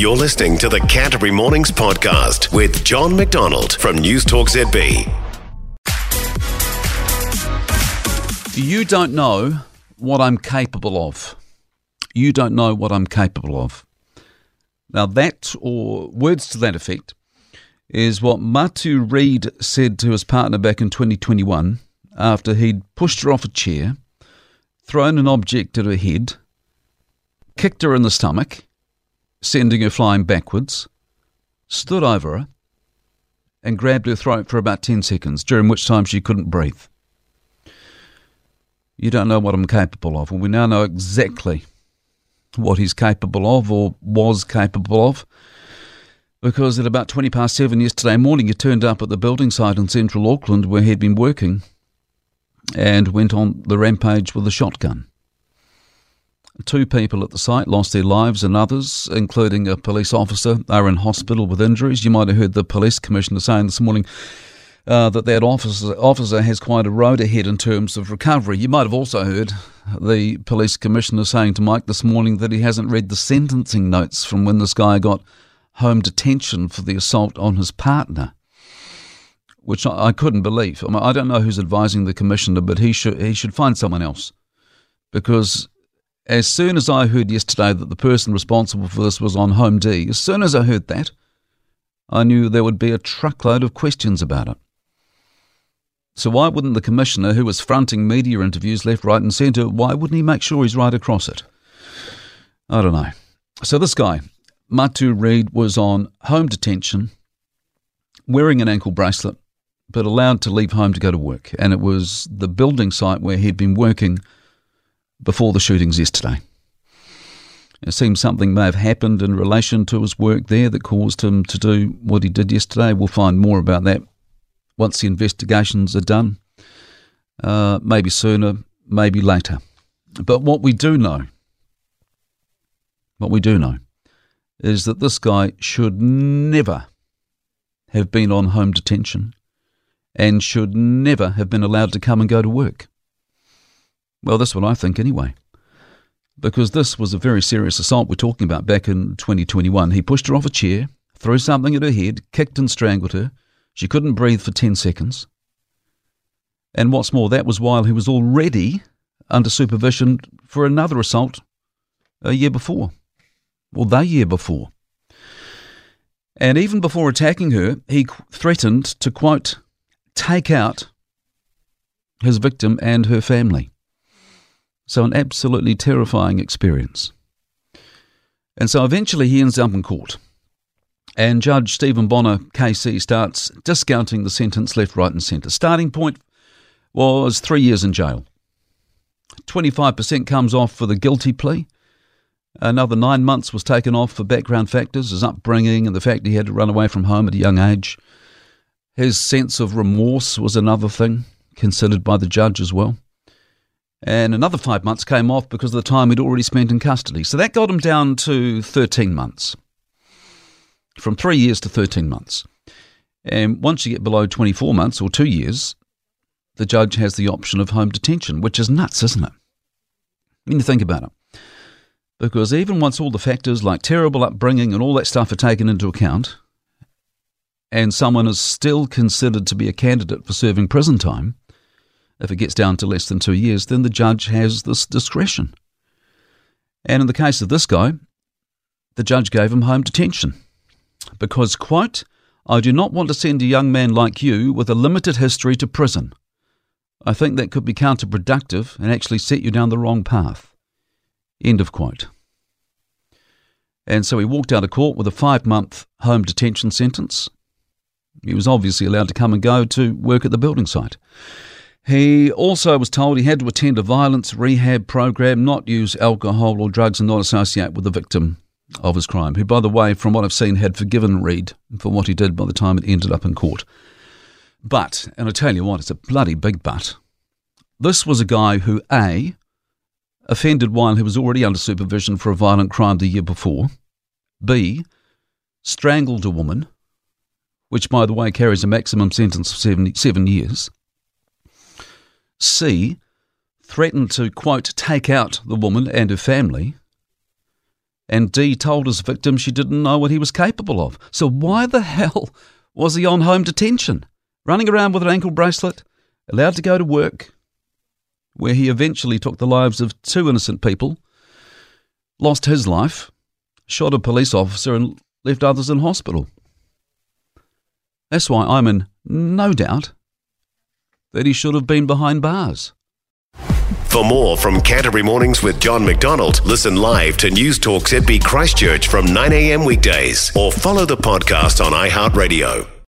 You're listening to the Canterbury Mornings Podcast with John MacDonald from Newstalk ZB. You don't know what I'm capable of. You don't know what I'm capable of. Now, that, or words to that effect, is what Matu Reid said to his partner back in 2021 after he'd pushed her off a chair, thrown an object at her head, kicked her in the stomach, sending her flying backwards, stood over her, and grabbed her throat for about 10 seconds, during which time she couldn't breathe. You don't know what I'm capable of, and we now know exactly what he's capable of or was capable of. Because at about 20 past seven yesterday morning, he turned up at the building site in central Auckland where he'd been working and went on the rampage with a shotgun. Two people at the site lost their lives, and others, including a police officer, are in hospital with injuries. You might have heard the police commissioner saying this morning uh, that that officer, officer has quite a road ahead in terms of recovery. You might have also heard the police commissioner saying to Mike this morning that he hasn't read the sentencing notes from when this guy got home detention for the assault on his partner, which I, I couldn't believe. I, mean, I don't know who's advising the commissioner, but he should he should find someone else because as soon as I heard yesterday that the person responsible for this was on Home D, as soon as I heard that, I knew there would be a truckload of questions about it. So why wouldn't the commissioner, who was fronting media interviews left, right, and centre, why wouldn't he make sure he's right across it? I don't know. So this guy, Matu Reid, was on home detention, wearing an ankle bracelet, but allowed to leave home to go to work. And it was the building site where he'd been working before the shootings yesterday. It seems something may have happened in relation to his work there that caused him to do what he did yesterday. We'll find more about that once the investigations are done. Uh, maybe sooner, maybe later. But what we do know, what we do know, is that this guy should never have been on home detention and should never have been allowed to come and go to work. Well, that's what I think anyway. Because this was a very serious assault we're talking about back in 2021. He pushed her off a chair, threw something at her head, kicked and strangled her. She couldn't breathe for 10 seconds. And what's more, that was while he was already under supervision for another assault a year before, or the year before. And even before attacking her, he threatened to, quote, take out his victim and her family. So, an absolutely terrifying experience. And so eventually he ends up in court. And Judge Stephen Bonnar, KC, starts discounting the sentence left, right, and centre. Starting point was three years in jail. 25% comes off for the guilty plea. Another nine months was taken off for background factors, his upbringing, and the fact he had to run away from home at a young age. His sense of remorse was another thing considered by the judge as well and another five months came off because of the time he'd already spent in custody. So that got him down to 13 months, from three years to 13 months. And once you get below 24 months or two years, the judge has the option of home detention, which is nuts, isn't it? When you think about it. Because even once all the factors like terrible upbringing and all that stuff are taken into account, and someone is still considered to be a candidate for serving prison time, if it gets down to less than two years, then the judge has this discretion. And in the case of this guy, the judge gave him home detention because, quote, I do not want to send a young man like you with a limited history to prison. I think that could be counterproductive and actually set you down the wrong path. End of quote. And so he walked out of court with a five month home detention sentence. He was obviously allowed to come and go to work at the building site. He also was told he had to attend a violence rehab program, not use alcohol or drugs, and not associate with the victim of his crime, who, by the way, from what I've seen, had forgiven Reid for what he did by the time it ended up in court. But, and I tell you what, it's a bloody big but. This was a guy who, A, offended while he was already under supervision for a violent crime the year before, B, strangled a woman, which, by the way, carries a maximum sentence of seven, seven years, C, threatened to, quote, take out the woman and her family, and D. told his victim she didn't know what he was capable of. So why the hell was he on home detention, running around with an ankle bracelet, allowed to go to work, where he eventually took the lives of two innocent people, lost his life, shot a police officer, and left others in hospital? That's why I'm in no doubt that he should have been behind bars. For more from Canterbury Mornings with John MacDonald, listen live to Newstalk ZB Christchurch from 9am weekdays or follow the podcast on iHeartRadio.